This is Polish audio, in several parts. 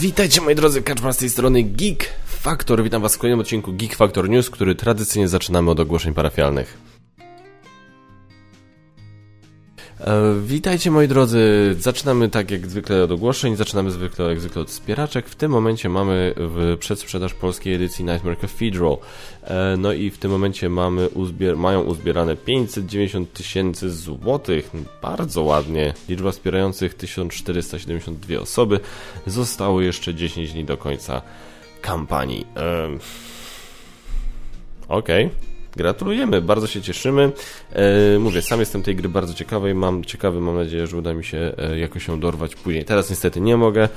Witajcie moi drodzy, Kaczmar z tej strony Geek Factor. Witam was w kolejnym odcinku Geek Factor News, który tradycyjnie zaczynamy od ogłoszeń parafialnych. Witajcie moi drodzy, zaczynamy tak jak zwykle od ogłoszeń, zaczynamy zwykle jak zwykle od wspieraczek. W tym momencie mamy w przedsprzedaż polskiej edycji Nightmare Cathedral. E, no i w tym momencie mamy uzbier mają uzbierane 590 tysięcy złotych. Bardzo ładnie. Liczba wspierających 1472 osoby. Zostało jeszcze 10 dni do końca kampanii. Ehm... Okej. Okay. Gratulujemy, bardzo się cieszymy. E, mówię, sam jestem tej gry bardzo ciekawy i mam ciekawy, mam nadzieję, że uda mi się e, jakoś ją dorwać później. Teraz niestety nie mogę e,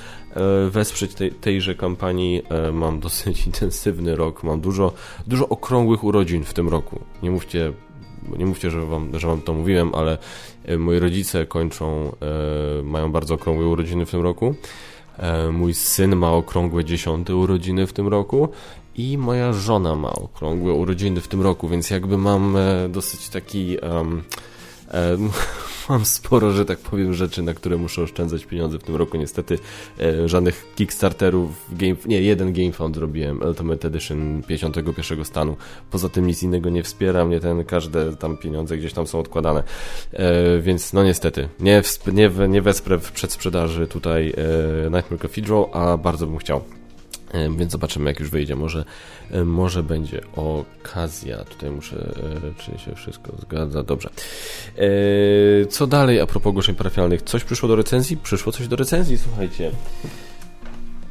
wesprzeć tej, tejże kampanii. E, mam dosyć intensywny rok, mam dużo, dużo okrągłych urodzin w tym roku. Nie mówcie nie mówcie, że wam, że wam to mówiłem, ale e, moi rodzice kończą, e, mają bardzo okrągłe urodziny w tym roku. Mój syn ma okrągłe dziesiąte urodziny w tym roku i moja żona ma okrągłe urodziny w tym roku, więc jakby mam e, dosyć taki. Um, mam sporo, że tak powiem, rzeczy, na które muszę oszczędzać pieniądze w tym roku. Niestety e, żadnych Kickstarterów, game, nie, jeden GameFound zrobiłem, Ultimate Edition 51 stanu. Poza tym nic innego nie wspiera mnie ten, każde tam pieniądze gdzieś tam są odkładane. Więc no niestety, nie, nie, nie wesprę w przedsprzedaży tutaj Nightmare Cathedral, a bardzo bym chciał. E, więc zobaczymy, jak już wyjdzie. Może, e, może będzie okazja. Tutaj muszę, e, czy się wszystko zgadza. Dobrze. Co dalej a propos ogłoszeń parafialnych? Coś przyszło do recenzji? Przyszło coś do recenzji, słuchajcie.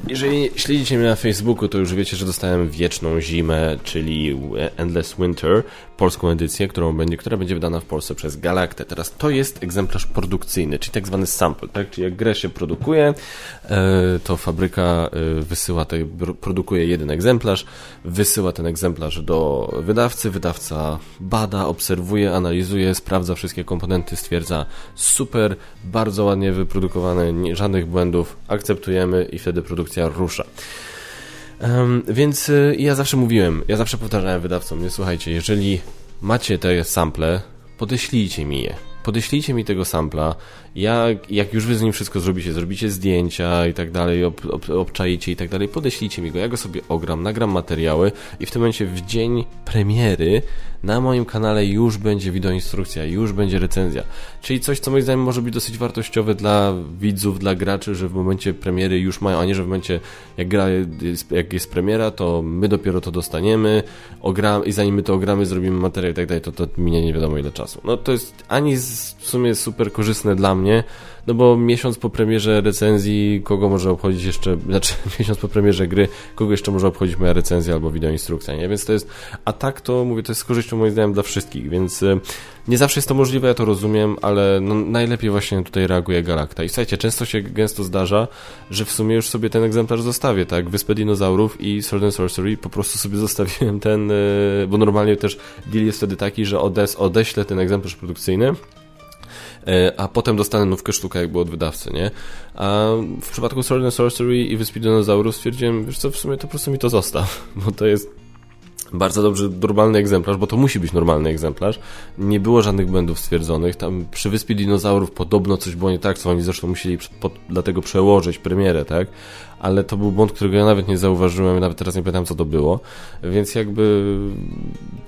Jeżeli śledzicie mnie na Facebooku, to już wiecie, że dostałem Wieczną Zimę, czyli Endless Winter, polską edycję, którą będzie, która będzie wydana w Polsce przez Galaktę. Teraz to jest egzemplarz produkcyjny, czyli tak zwany sample, tak? Czyli jak grę się produkuje, e, to fabryka e, wysyła, te, produkuje jeden egzemplarz, wysyła ten egzemplarz do wydawcy, wydawca bada, obserwuje, analizuje, sprawdza wszystkie komponenty, stwierdza super, bardzo ładnie wyprodukowane, żadnych błędów, akceptujemy i wtedy produkcja rusza. Um, więc y, ja zawsze mówiłem, ja zawsze powtarzałem wydawcom, nie słuchajcie, jeżeli macie te sample, podeślijcie mi je. Podeślijcie mi tego sampla. Ja, jak już wy z nim wszystko zrobicie, zrobicie zdjęcia i tak dalej, ob, ob, i tak dalej, podeślijcie mi go. Ja go sobie ogram, nagram materiały i w tym momencie w dzień premiery na moim kanale już będzie wideoinstrukcja, już będzie recenzja. Czyli coś, co moim zdaniem może być dosyć wartościowe dla widzów, dla graczy, że w momencie premiery już mają, a nie, że w momencie jak gra jak jest premiera, to my dopiero to dostaniemy, ogram, i zanim my to ogramy, zrobimy materiał i tak dalej, to, to minie nie wiadomo ile czasu. No to jest ani w sumie super korzystne dla mnie, no bo miesiąc po premierze recenzji, kogo może obchodzić jeszcze, znaczy miesiąc po premierze gry, kogo jeszcze może obchodzić moja recenzja albo wideoinstrukcja, nie? Więc to jest, a tak to mówię, to jest z korzyścią moim zdaniem dla wszystkich, więc e, nie zawsze jest to możliwe, ja to rozumiem, ale no, najlepiej właśnie tutaj reaguje Galakta. I słuchajcie, często się gęsto zdarza, że w sumie już sobie ten egzemplarz zostawię, tak? Wyspę Dinozaurów i Sword and Sorcery po prostu sobie zostawiłem ten, e, bo normalnie też deal jest wtedy taki, że odes odeślę ten egzemplarz produkcyjny, a potem dostanę nówkę sztukę jakby od wydawcy, nie? A w przypadku Sword and Sorcery i Wyspy Dinozaurów stwierdziłem, wiesz co, w sumie to po prostu mi to zostaw, bo to jest bardzo dobrze normalny egzemplarz, bo to musi być normalny egzemplarz. Nie było żadnych błędów stwierdzonych. Tam przy Wyspie Dinozaurów podobno coś było nie tak, co oni zresztą musieli pod, dlatego przełożyć premierę, tak? Ale to był błąd, którego ja nawet nie zauważyłem, nawet teraz nie pamiętam, co to było. Więc jakby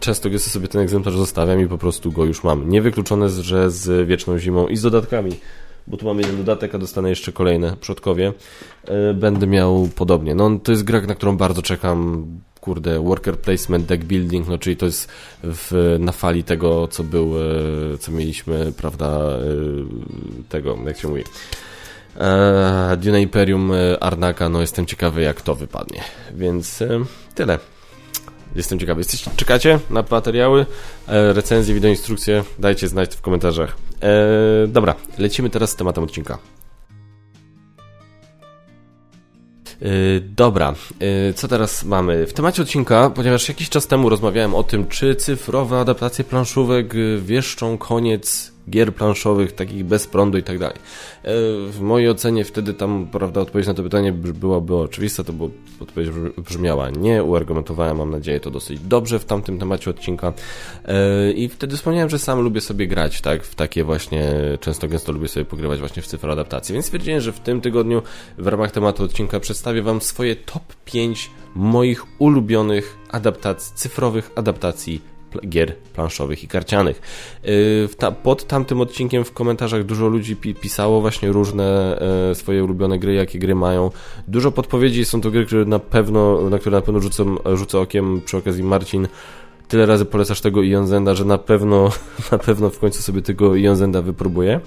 często gdy sobie ten egzemplarz zostawiam i po prostu go już mam. Niewykluczone, że z Wieczną Zimą i z dodatkami bo tu mam jeden dodatek, a dostanę jeszcze kolejne przodkowie. E, będę miał podobnie. No to jest gra, na którą bardzo czekam kurde, worker placement, deck building, no czyli to jest w, na fali tego, co był, e, co mieliśmy, prawda, e, tego, jak się mówi, e, Dune Imperium Arnaka, no jestem ciekawy, jak to wypadnie, więc tyle. Jestem ciekawy. Jesteście, czekacie na materiały, recenzje, wideoinstrukcje? Dajcie znać w komentarzach. dobra, lecimy teraz z tematem odcinka. Yy, dobra, yy, co teraz mamy? W temacie odcinka, ponieważ jakiś czas temu rozmawiałem o tym, czy cyfrowe adaptacje planszówek wieszczą koniec gier planszowych, takich bez prądu i tak dalej. W mojej ocenie wtedy tam, prawda, odpowiedź na to pytanie byłaby oczywista, to było, odpowiedź brzmiała nie, uargumentowałem, mam nadzieję, to dosyć dobrze w tamtym temacie odcinka i wtedy wspomniałem, że sam lubię sobie grać, tak, w takie właśnie, często gęsto lubię sobie pogrywać właśnie w cyfroadaptacje, więc stwierdziłem, że w tym tygodniu w ramach tematu odcinka przedstawię Wam swoje top 5 moich ulubionych adaptacji, cyfrowych adaptacji gier planszowych i karcianych. Y, pod tamtym odcinkiem w komentarzach dużo ludzi pisało właśnie różne e, swoje ulubione gry, jakie gry mają. Dużo podpowiedzi, są to gry, które na pewno, na które na pewno rzucę, rzucę okiem przy okazji Marcin tyle razy polecasz tego Ionzenda, że na pewno, na pewno w końcu sobie tego Ionzenda wypróbuję.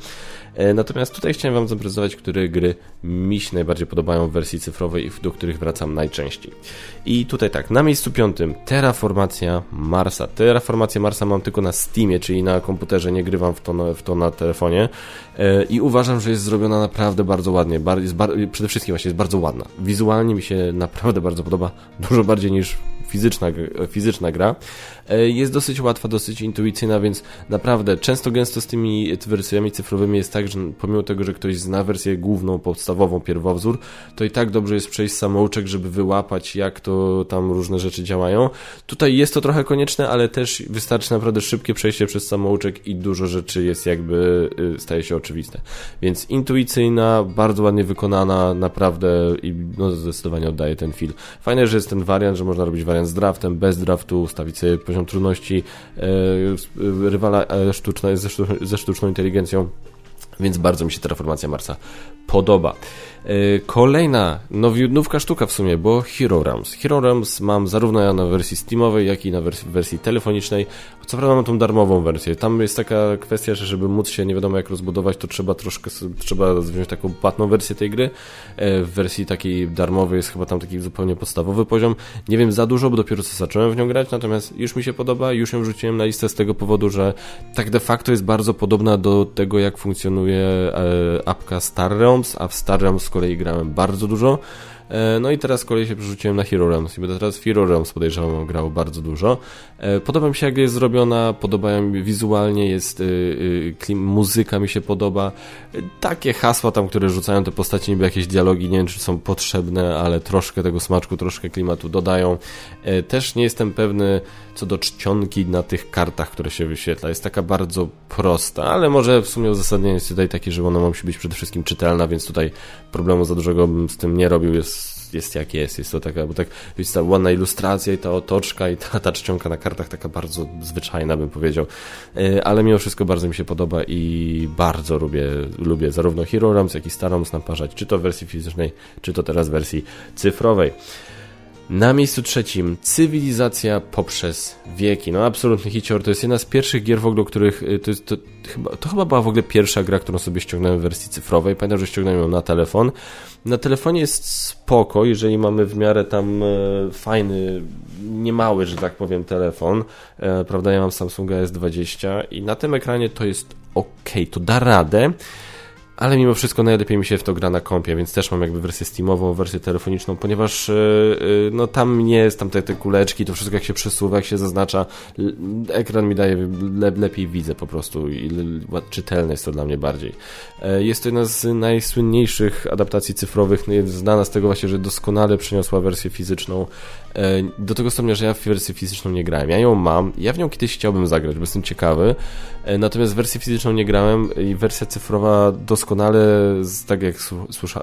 E, natomiast tutaj chciałem Wam zaprezentować, które gry mi się najbardziej podobają w wersji cyfrowej i do których wracam najczęściej. I tutaj tak, na miejscu piątym Terraformacja Marsa. Terraformację Marsa mam tylko na Steamie, czyli na komputerze, nie grywam w to w to na telefonie e, i uważam, że jest zrobiona naprawdę bardzo ładnie. Jest bar przede wszystkim właśnie jest bardzo ładna. Wizualnie mi się naprawdę bardzo podoba, dużo bardziej niż fizyczna, fizyczna gra. E, jest dosyć łatwa, dosyć intuicyjna, więc naprawdę często gęsto z tymi wersjami cyfrowymi jest tak, że pomimo tego, że ktoś zna wersję główną, podstawową, pierwowzór, to i tak dobrze jest przejść samouczek, żeby wyłapać, jak to tam różne rzeczy działają. Tutaj jest to trochę konieczne, ale też wystarczy naprawdę szybkie przejście przez samouczek i dużo rzeczy jest jakby, y, staje się oczywiste. Więc intuicyjna, bardzo ładnie wykonana, naprawdę i no, zdecydowanie oddaje ten film. Fajne, że jest ten wariant, że można robić wariant z draftem, bez draftu, ustawić sobie poziom trudności e, rywala e, sztuczne, ze, sztuczną inteligencją, więc bardzo mi się Terraformacja Marsa podoba. E, kolejna nowiudnówka sztuka w sumie, bo Hero Realms. Hero Realms mam zarówno ja na wersji steamowej, jak i na wersji, wersji telefonicznej. Co prawda mam tą darmową wersję. Tam jest taka kwestia, że żeby móc się nie wiadomo jak rozbudować, to trzeba troszkę, trzeba wziąć taką płatną wersję tej gry. E, w wersji takiej darmowej jest chyba tam taki zupełnie podstawowy poziom. Nie wiem za dużo, bo dopiero co zacząłem w nią grać, natomiast już mi się podoba, już ją wrzuciłem na listę z tego powodu, że tak de facto jest bardzo podobna do tego, jak funkcjonuje e, apka Star Realms, a w Star Realms kolei grałem bardzo dużo. E, no i teraz z kolei się przerzuciłem na Hero Realms i będę teraz w Hero Realms podejrzewam grał bardzo dużo. E, podoba mi się jak jest zrobiona, podobają mi wizualnie, jest y, y, klim, muzyka mi się podoba. Takie hasła tam, które rzucają te postacie, niby jakieś dialogi, nie wiem czy są potrzebne, ale troszkę tego smaczku, troszkę klimatu dodają. E, też nie jestem pewny co do czcionki na tych kartach, które się wyświetla. Jest taka bardzo prosta, ale może w sumie uzasadnienie jest tutaj takie, że ona musi być przede wszystkim czytelna, więc tutaj problemu za dużego bym z tym nie robił. Jest jest jak jest, jest to taka, bo tak jest ta ładna ilustracja i ta otoczka i ta, ta czcionka na kartach taka bardzo zwyczajna bym powiedział, e, ale mimo wszystko bardzo mi się podoba i bardzo lubię, lubię zarówno Hero Realms, jak i Star Realms naparzać, czy to w wersji fizycznej, czy to teraz w wersji cyfrowej. Na miejscu trzecim Cywilizacja poprzez wieki. No absolutny hicior. To jest jedna z pierwszych gier w ogóle, których y, to, jest, to, chyba, to chyba była w ogóle pierwsza gra, którą sobie ściągnąłem w wersji cyfrowej. Pamiętam, że ściągnąłem ją na telefon. Na telefonie jest spoko, jeżeli mamy w miarę tam e, fajny, niemały, że tak powiem, telefon. E, prawda, ja mam Samsunga S20 i na tym ekranie to jest ok, to da radę ale mimo wszystko najlepiej mi się w to gra na kompie, więc też mam jakby wersję steamową, wersję telefoniczną, ponieważ yy, no tam nie jest tam te, te kuleczki, to wszystko jak się przesuwa, jak się zaznacza, ekran mi daje, le, lepiej widzę po prostu i czytelne jest to dla mnie bardziej. Yy, jest to jedna z najsłynniejszych adaptacji cyfrowych, no, znana z tego właśnie, że doskonale przeniosła wersję fizyczną E, do tego stopnia, że ja w wersję fizyczną nie grałem. Ja ją mam, ja w nią kiedyś chciałbym zagrać, bo jestem ciekawy, e, natomiast wersję fizyczną nie grałem i wersja cyfrowa doskonale, tak jak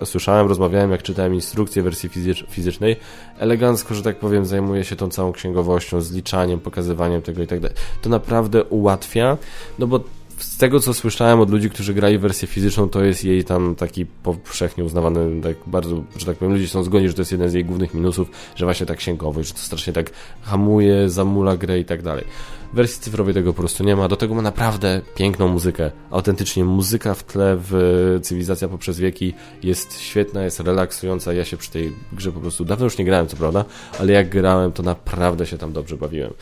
słyszałem, rozmawiałem, jak czytałem instrukcję wersji fizycznej, elegancko, że tak powiem, zajmuje się tą całą księgowością, zliczaniem, pokazywaniem tego i tak dalej. To naprawdę ułatwia, no bo z tego co słyszałem od ludzi, którzy grali wersję fizyczną, to jest jej tam taki powszechnie uznawany, tak bardzo, że tak powiem, ludzie są zgodni, że to jest jeden z jej głównych minusów, że właśnie tak księgowość, że to strasznie tak hamuje, zamula grę i tak dalej. Wersji cyfrowej tego po prostu nie ma. Do tego ma naprawdę piękną muzykę. Autentycznie muzyka w tle w Cywilizacja poprzez wieki jest świetna, jest relaksująca. Ja się przy tej grze po prostu dawno już nie grałem, co prawda, ale jak grałem, to naprawdę się tam dobrze bawiłem.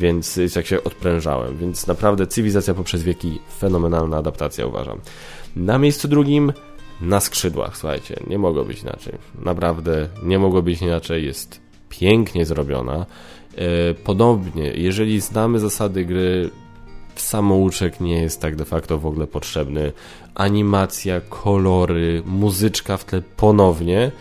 Więc jak się odprężałem. Więc naprawdę Cywilizacja poprzez wieki fenomenalna adaptacja uważam. Na miejscu drugim na skrzydłach, słuchajcie, nie mogło być inaczej. Naprawdę nie mogło być inaczej. Jest pięknie zrobiona. E, podobnie, jeżeli znamy zasady gry, samouczek nie jest tak de facto w ogóle potrzebny. Animacja, kolory, muzyczka w tle ponownie.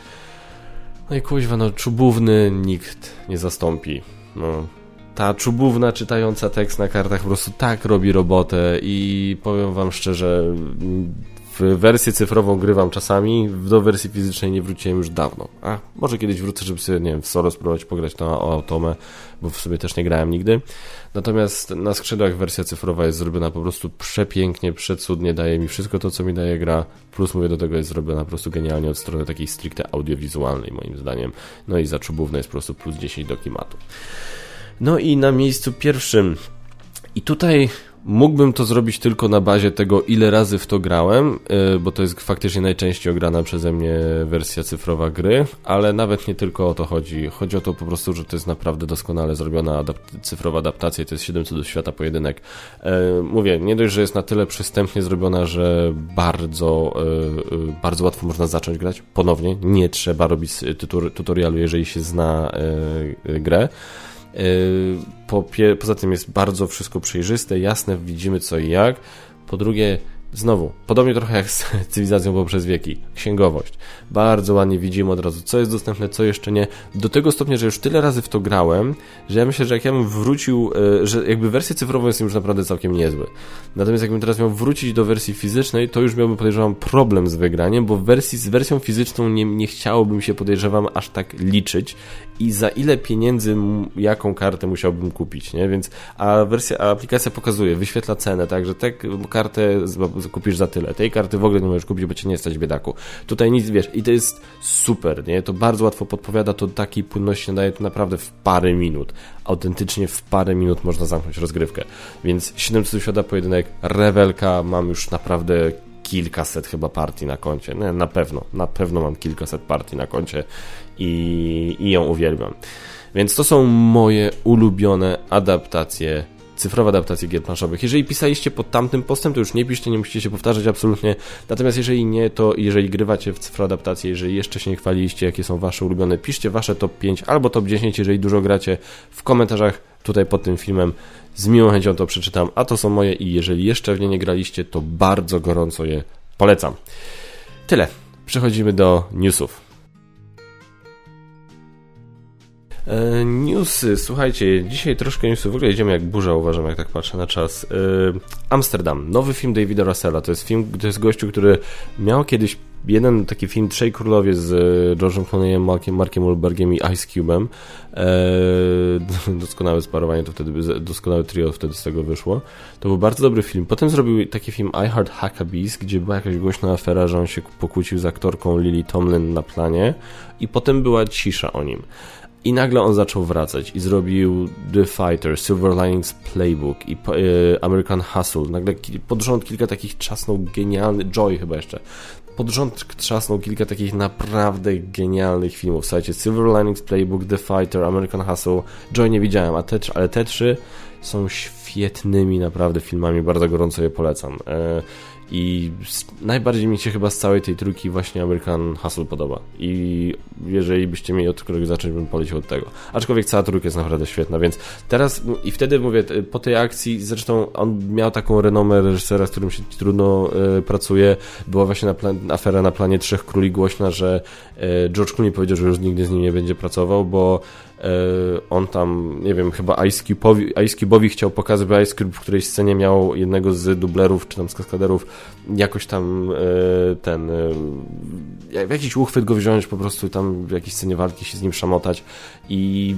No i kuźwa, no czubówny nikt nie zastąpi. No, ta czubówna czytająca tekst na kartach po prostu tak robi robotę i powiem wam szczerze, w wersję cyfrową grywam czasami, do wersji fizycznej nie wróciłem już dawno. A może kiedyś wrócę, żeby sobie, nie wiem, w Solo spróbować pograć to o Automę, bo w sobie też nie grałem nigdy. Natomiast na skrzydłach wersja cyfrowa jest zrobiona po prostu przepięknie, przecudnie, daje mi wszystko to, co mi daje gra, plus mówię do tego jest zrobiona po prostu genialnie od strony takiej stricte audiowizualnej moim zdaniem. No i za czubówne jest po prostu plus 10 do klimatu. No i na miejscu pierwszym i tutaj Mógłbym to zrobić tylko na bazie tego, ile razy w to grałem, y, bo to jest faktycznie najczęściej ograna przeze mnie wersja cyfrowa gry, ale nawet nie tylko o to chodzi. Chodzi o to po prostu, że to jest naprawdę doskonale zrobiona cyfrowa adaptacja i to jest 7 do świata pojedynek. Y, mówię, nie dość, że jest na tyle przystępnie zrobiona, że bardzo, y, bardzo łatwo można zacząć grać ponownie. Nie trzeba robić tutorialu, jeżeli się zna grę. Po, poza tym jest bardzo wszystko przejrzyste, jasne, widzimy co i jak. Po drugie, Znowu, podobnie trochę jak z cywilizacją poprzez wieki, księgowość. Bardzo ładnie widzimy od razu, co jest dostępne, co jeszcze nie. Do tego stopnia, że już tyle razy w to grałem, że ja myślę, że jak ja bym wrócił, e, że jakby wersję cyfrową jest już naprawdę całkiem niezły. Natomiast jakbym teraz miał wrócić do wersji fizycznej, to już miałbym, podejrzewam, problem z wygraniem, bo wersji, z wersją fizyczną nie, nie chciałbym się, podejrzewam, aż tak liczyć i za ile pieniędzy, jaką kartę musiałbym kupić, nie? Więc, a wersja, a aplikacja pokazuje, wyświetla cenę, także tę kartę kupisz za tyle, tej karty w ogóle nie możesz kupić, bo cię nie stać biedaku. Tutaj nic, wiesz, i to jest super, nie? To bardzo łatwo podpowiada, to takiej płynności nadaje to naprawdę w parę minut. Autentycznie w parę minut można zamknąć rozgrywkę. Więc 700 świata pojedynek, rewelka, mam już naprawdę kilkaset chyba partii na koncie. Nie, na pewno, na pewno mam kilkaset partii na koncie i, i ją uwielbiam. Więc to są moje ulubione adaptacje cyfrowe adaptacje gier planszowych. Jeżeli pisaliście pod tamtym postem, to już nie piszcie, nie musicie się powtarzać absolutnie. Natomiast jeżeli nie, to jeżeli grywacie w cyfrowe adaptacje, jeżeli jeszcze się nie chwaliliście, jakie są wasze ulubione, piszcie wasze top 5 albo top 10, jeżeli dużo gracie w komentarzach tutaj pod tym filmem. Z miłą chęcią to przeczytam, a to są moje i jeżeli jeszcze w nie nie graliście, to bardzo gorąco je polecam. Tyle. Przechodzimy do newsów. Newsy, słuchajcie, dzisiaj troszkę newsów, w ogóle jedziemy jak burza, uważam, jak tak patrzę na czas. E, Amsterdam, nowy film Davida Russella, to jest film, to jest gościu, który miał kiedyś jeden taki film Trzej Królowie z e, George'em Clooneyem, Markiem, Markiem Wahlbergiem i Ice Cube'em. doskonałe sparowanie, to wtedy doskonałe trio wtedy z tego wyszło. To był bardzo dobry film. Potem zrobił taki film I Heart Huckabees, gdzie była jakaś głośna afera, że on się pokłócił z aktorką Lily Tomlin na planie i potem była cisza o nim. I nagle on zaczął wracać i zrobił The Fighter, Silver Linings Playbook i e, American Hustle. Nagle pod rząd kilka takich trzasnął genialny, Joy chyba jeszcze, pod rząd trzasnął kilka takich naprawdę genialnych filmów. Słuchajcie, Silver Linings Playbook, The Fighter, American Hustle, Joy nie widziałem, a te, ale te trzy są świetnymi naprawdę filmami, bardzo gorąco je polecam. E, i najbardziej mi się chyba z całej tej trójki właśnie American Hustle podoba. I jeżeli byście mieli od któregoś zacząć, bym polecił od tego. Aczkolwiek cała trójka jest naprawdę świetna, więc teraz i wtedy mówię, po tej akcji, zresztą on miał taką renomę reżysera, z którym się trudno y, pracuje. Była właśnie na plan, afera na planie Trzech Króli głośna, że y, George Clooney powiedział, że już nigdy z nim nie będzie pracował, bo E, on tam, nie wiem, chyba Ice Cube'owi, Ice chciał pokazać, bo Ice Cube w którejś scenie miał jednego z dublerów, czy tam z kaskaderów, jakoś tam e, ten, e, w jakiś uchwyt go wziąć, po prostu tam w jakiejś scenie walki się z nim szamotać. I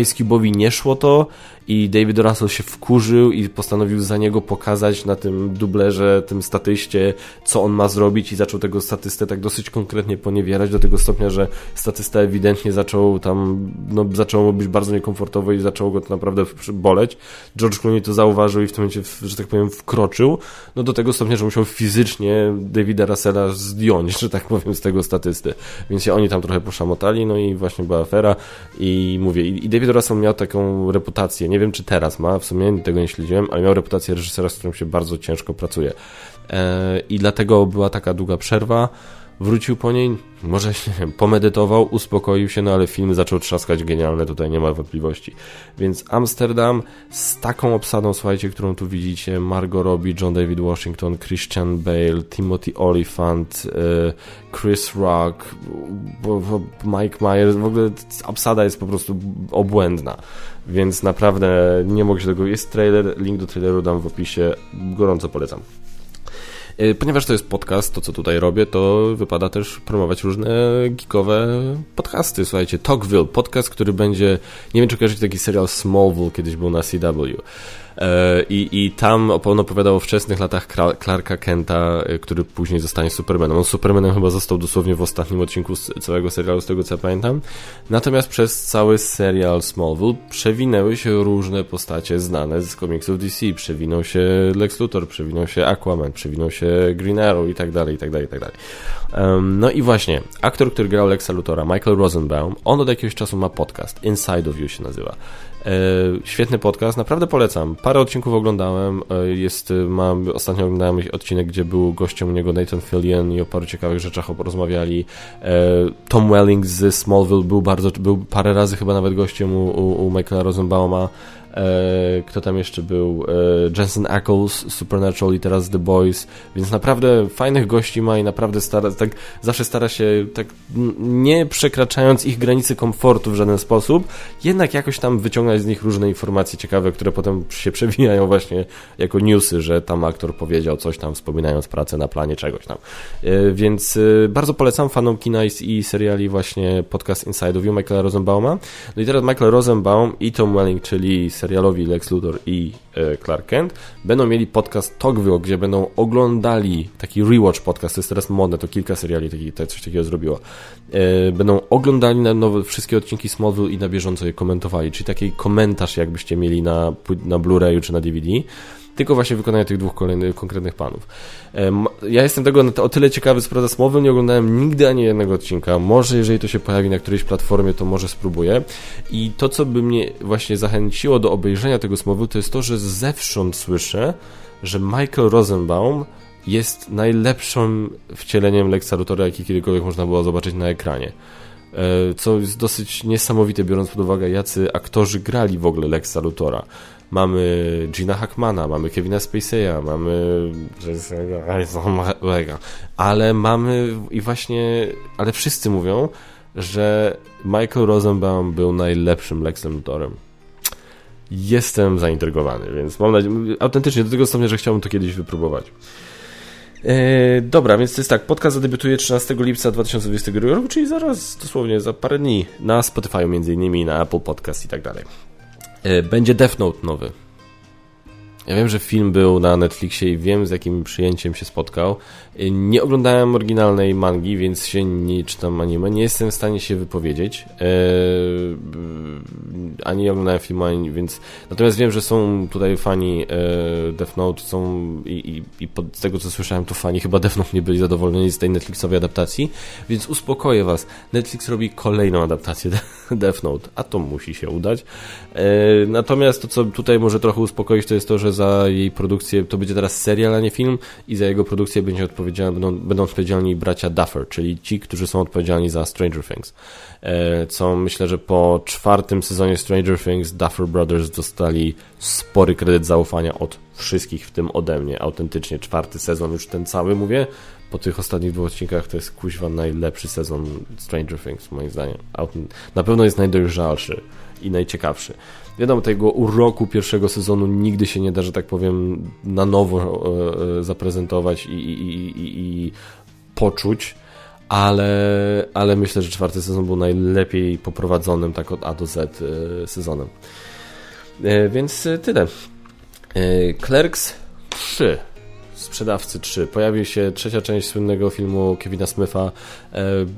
Ice Cube'owi nie szło to i David Russell się wkurzył i postanowił za niego pokazać na tym dublerze, tym statyście, co on ma zrobić i zaczął tego statystę tak dosyć konkretnie poniewierać do tego stopnia, że statysta ewidentnie zaczął tam, no zaczęło być bardzo niekomfortowo i zaczęło go to naprawdę boleć. George Clooney to zauważył i w tym momencie, że tak powiem, wkroczył, no do tego stopnia, że musiał fizycznie Davida Russella zdjąć, że tak powiem, z tego statysty. Więc się oni tam trochę poszamotali, no i właśnie była afera i mówię, i David Russell miał taką reputację, nie wiem czy teraz ma, w sumie tego nie śledziłem, ale miał reputację reżysera, z którym się bardzo ciężko pracuje. E, I dlatego była taka długa przerwa. Wrócił po niej, może się pomedytował, uspokoił się, no ale film zaczął trzaskać genialne, tutaj nie ma wątpliwości. Więc Amsterdam z taką obsadą, słuchajcie, którą tu widzicie, Margot Robbie, John David Washington, Christian Bale, Timothy Olyphant, y, Chris Rock, Mike Myers, w ogóle obsada jest po prostu obłędna. Więc naprawdę nie mogę się tego... Jest trailer, link do traileru dam w opisie, gorąco polecam. Y, ponieważ to jest podcast, to co tutaj robię, to wypada też promować różne geekowe podcasty. Słuchajcie, Talkville, podcast, który będzie, nie wiem czy kojarzycie taki serial Smallville, kiedyś był na CW. E, I, I tam on opowiadał o wczesnych latach Clarka Kenta, e, który później zostanie Supermanem. On Supermanem chyba został dosłownie w ostatnim odcinku całego serialu, z tego co ja pamiętam. Natomiast przez cały serial Smallville przewinęły się różne postacie znane z komiksów DC. Przewinął się Lex Luthor, przewinął się Aquaman, przewinął się Green Arrow i tak dalej, i tak dalej, i tak dalej. Um, no i właśnie, aktor, który grał Lexa Luthora, Michael Rosenbaum, on od jakiegoś czasu ma podcast, Inside of You się nazywa. E, świetny podcast, naprawdę polecam. Parę odcinków oglądałem. E, jest, e, mam, ostatnio oglądałem odcinek, gdzie był gościem u niego Nathan Fillion i o paru ciekawych rzeczach rozmawiali. Tom Welling z Smallville był bardzo, był parę razy chyba nawet gościem u, u, u Michaela Rosenbauma. E, kto tam jeszcze był? E, Jensen Ackles, Supernatural i teraz The Boys, więc naprawdę fajnych gości ma i naprawdę stara, tak, zawsze stara się, tak nie przekraczając ich granicy komfortu w żaden sposób, jednak jakoś tam wyciągać z nich różne informacje ciekawe, które potem się przewijają właśnie jako newsy, że tam aktor powiedział coś tam, wspominając pracę na planie czegoś tam. E, więc bardzo polecam fanom kina i seriali właśnie podcast Inside of You Michaela Rosenbauma. No i teraz Michael Rosenbaum i Tom Welling, czyli serialowi Lex Luthor i e, Clark Kent, będą mieli podcast Togville, gdzie będą oglądali taki rewatch podcast, to jest teraz modne, to kilka seriali taki, coś takiego zrobiło. E, będą oglądali na nowe wszystkie odcinki Smallville i na bieżąco je komentowali, czyli taki komentarz jakbyście mieli na, na Blu-rayu czy na DVD tylko właśnie wykonania tych dwóch kolejnych, konkretnych panów. Ja jestem tego o tyle ciekawy z Prawda Smowy, nie oglądałem nigdy ani jednego odcinka. Może jeżeli to się pojawi na którejś platformie, to może spróbuję. I to, co by mnie właśnie zachęciło do obejrzenia tego Smowy, to jest to, że zewsząd słyszę, że Michael Rosenbaum jest najlepszym wcieleniem Lexa Luthora, jaki kiedykolwiek można było zobaczyć na ekranie. E, co jest dosyć niesamowite, biorąc pod uwagę, jacy aktorzy grali w ogóle Lexa Luthora mamy Gina Hackmana, mamy Kevina Spacey'a, mamy ale mamy i właśnie, ale wszyscy mówią, że Michael Rosenbaum był najlepszym Lexem Luthorem. Jestem zaintrygowany, więc mam nadzieję, autentycznie do tego stopnia, że chciałbym to kiedyś wypróbować. E, dobra, więc to jest tak, podcast zadebiutuje 13 lipca 2022 roku, czyli zaraz, dosłownie za parę dni na Spotify między innymi, na Apple Podcast i tak dalej. E, będzie Death Note nowy. Ja wiem, że film był na Netflixie i wiem z jakim przyjęciem się spotkał. Nie oglądałem oryginalnej mangi, więc się nie czytam anime. Nie jestem w stanie się wypowiedzieć. Eee, ani oglądałem filmu, ani, więc... Natomiast wiem, że są tutaj fani e, Death Note, są i, i, i z tego co słyszałem, to fani chyba Death Note nie byli zadowoleni z tej Netflixowej adaptacji, więc uspokoję was. Netflix robi kolejną adaptację Death Note, a to musi się udać. Eee, natomiast to, co tutaj może trochę uspokoić, to jest to, że za jej produkcję, to będzie teraz serial, a nie film i za jego produkcję będzie odpowiedzialny, będą, będą odpowiedzialni bracia Duffer, czyli ci, którzy są odpowiedzialni za Stranger Things. E, co myślę, że po czwartym sezonie Stranger Things Duffer Brothers dostali spory kredyt zaufania od wszystkich, w tym ode mnie. Autentycznie czwarty sezon, już ten cały mówię, po tych ostatnich dwóch odcinkach to jest kuźwa najlepszy sezon Stranger Things, moim zdaniem. Na pewno jest najdojrzalszy i najciekawszy. Wiadomo, tego uroku pierwszego sezonu nigdy się nie da, że tak powiem, na nowo e, e, zaprezentować i, i, i, i poczuć, ale, ale myślę, że czwarty sezon był najlepiej poprowadzonym tak od A do Z e, sezonem. Więc tyle. Clerks 3 Sprzedawcy 3. Pojawi się trzecia część słynnego filmu Kevina Smitha.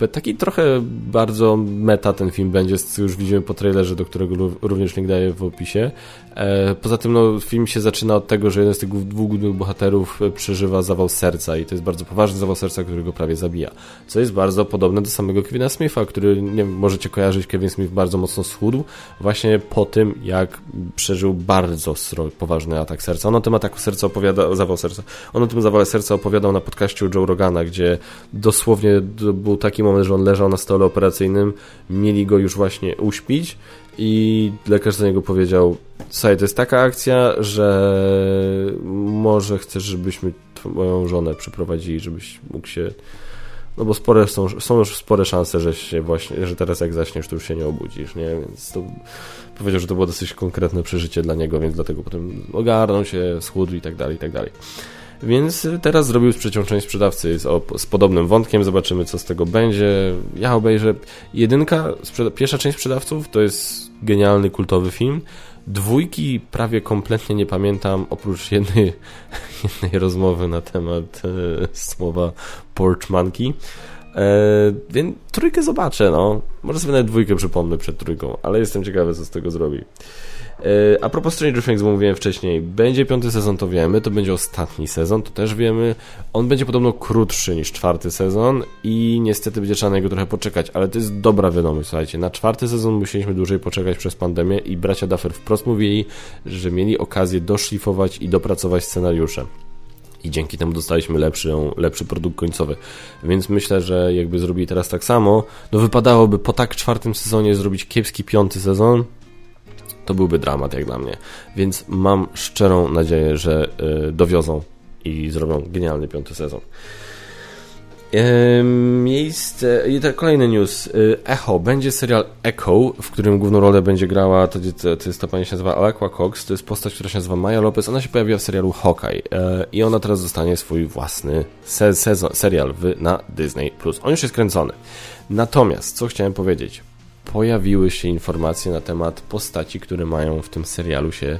E, taki trochę bardzo meta ten film będzie, już widzimy po trailerze, do którego również link daję w opisie. E, poza tym no, film się zaczyna od tego, że jeden z tych dwóch głównych bohaterów przeżywa zawał serca i to jest bardzo poważny zawał serca, który go prawie zabija. Co jest bardzo podobne do samego Kevina Smitha, który, nie możecie kojarzyć, Kevin Smith bardzo mocno schudł właśnie po tym, jak przeżył bardzo poważny atak serca. On o tym ataku serca opowiada, zawał serca On o tym zawale serca opowiadał na podcaście Joe Rogana, gdzie dosłownie był taki moment, że on leżał na stole operacyjnym, mieli go już właśnie uśpić i lekarz za niego powiedział słuchaj, to jest taka akcja, że może chcesz, żebyśmy twoją żonę przyprowadzili, żebyś mógł się no bo spore są, są już spore szanse, że się właśnie, że teraz jak zaśniesz, to już się nie obudzisz, nie? Więc to powiedział, że to było dosyć konkretne przeżycie dla niego, więc dlatego potem ogarnął się, schudł i tak dalej, i tak dalej. Więc teraz zrobił z trzecią część sprzedawcy z, z, podobnym wątkiem, zobaczymy co z tego będzie. Ja obejrzę. Jedynka, pierwsza część sprzedawców to jest genialny, kultowy film. Dwójki prawie kompletnie nie pamiętam, oprócz jednej, jednej rozmowy na temat e, słowa Porch Monkey. E, więc trójkę zobaczę, no. Może sobie nawet dwójkę przypomnę przed trójką, ale jestem ciekawy, co z tego zrobi. E, a propos Stranger Things, bo mówiłem wcześniej, będzie piąty sezon, to wiemy, to będzie ostatni sezon, to też wiemy. On będzie podobno krótszy niż czwarty sezon i niestety będzie trzeba na niego trochę poczekać, ale to jest dobra wiadomość, słuchajcie. Na czwarty sezon musieliśmy dłużej poczekać przez pandemię i bracia Duffer wprost mówili, że mieli okazję doszlifować i dopracować scenariusze i dzięki temu dostaliśmy lepszy, lepszy produkt końcowy. Więc myślę, że jakby zrobili teraz tak samo, no wypadałoby po tak czwartym sezonie zrobić kiepski piąty sezon, to byłby dramat jak dla mnie. Więc mam szczerą nadzieję, że y, dowiozą i zrobią genialny piąty sezon. Miejsce, i kolejny news. Y, Echo. Będzie serial Echo, w którym główną rolę będzie grała, to, to jest ta pani się nazywa Alekwa Cox, to jest postać, która się nazywa Maya Lopez. Ona się pojawiła w serialu Hawkeye e, i ona teraz dostanie swój własny se sezon, serial w, na Disney+. On już jest kręcony. Natomiast, co chciałem powiedzieć, pojawiły się informacje na temat postaci, które mają w tym serialu się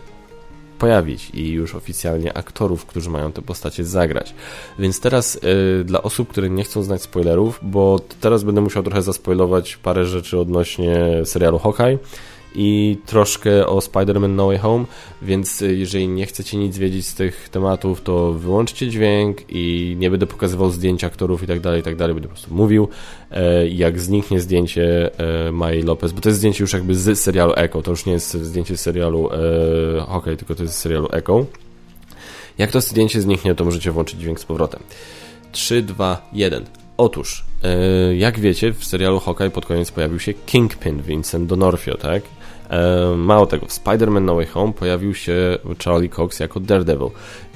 pojawić i już oficjalnie aktorów, którzy mają te postacie zagrać. Więc teraz y, dla osób, które nie chcą znać spoilerów, bo teraz będę musiał trochę zaspoilować parę rzeczy odnośnie serialu Hawkeye, i troszkę o Spider-Man No Way Home, więc jeżeli nie chcecie nic wiedzieć z tych tematów, to wyłączcie dźwięk i nie będę pokazywał zdjęć aktorów i tak dalej, i tak dalej, będę po prostu mówił, e, jak zniknie zdjęcie e, Mai Lopez, bo to jest zdjęcie już jakby z serialu Echo, to już nie jest zdjęcie z serialu e, Hockey, tylko to jest z serialu Echo. Jak to zdjęcie zniknie, to możecie włączyć dźwięk z powrotem. 3, 2, 1. Otóż, jak wiecie, w serialu Hawkeye pod koniec pojawił się Kingpin Vincent D'Onofrio, tak? E, mało tego, w Spider-Man No Way Home pojawił się Charlie Cox jako Daredevil,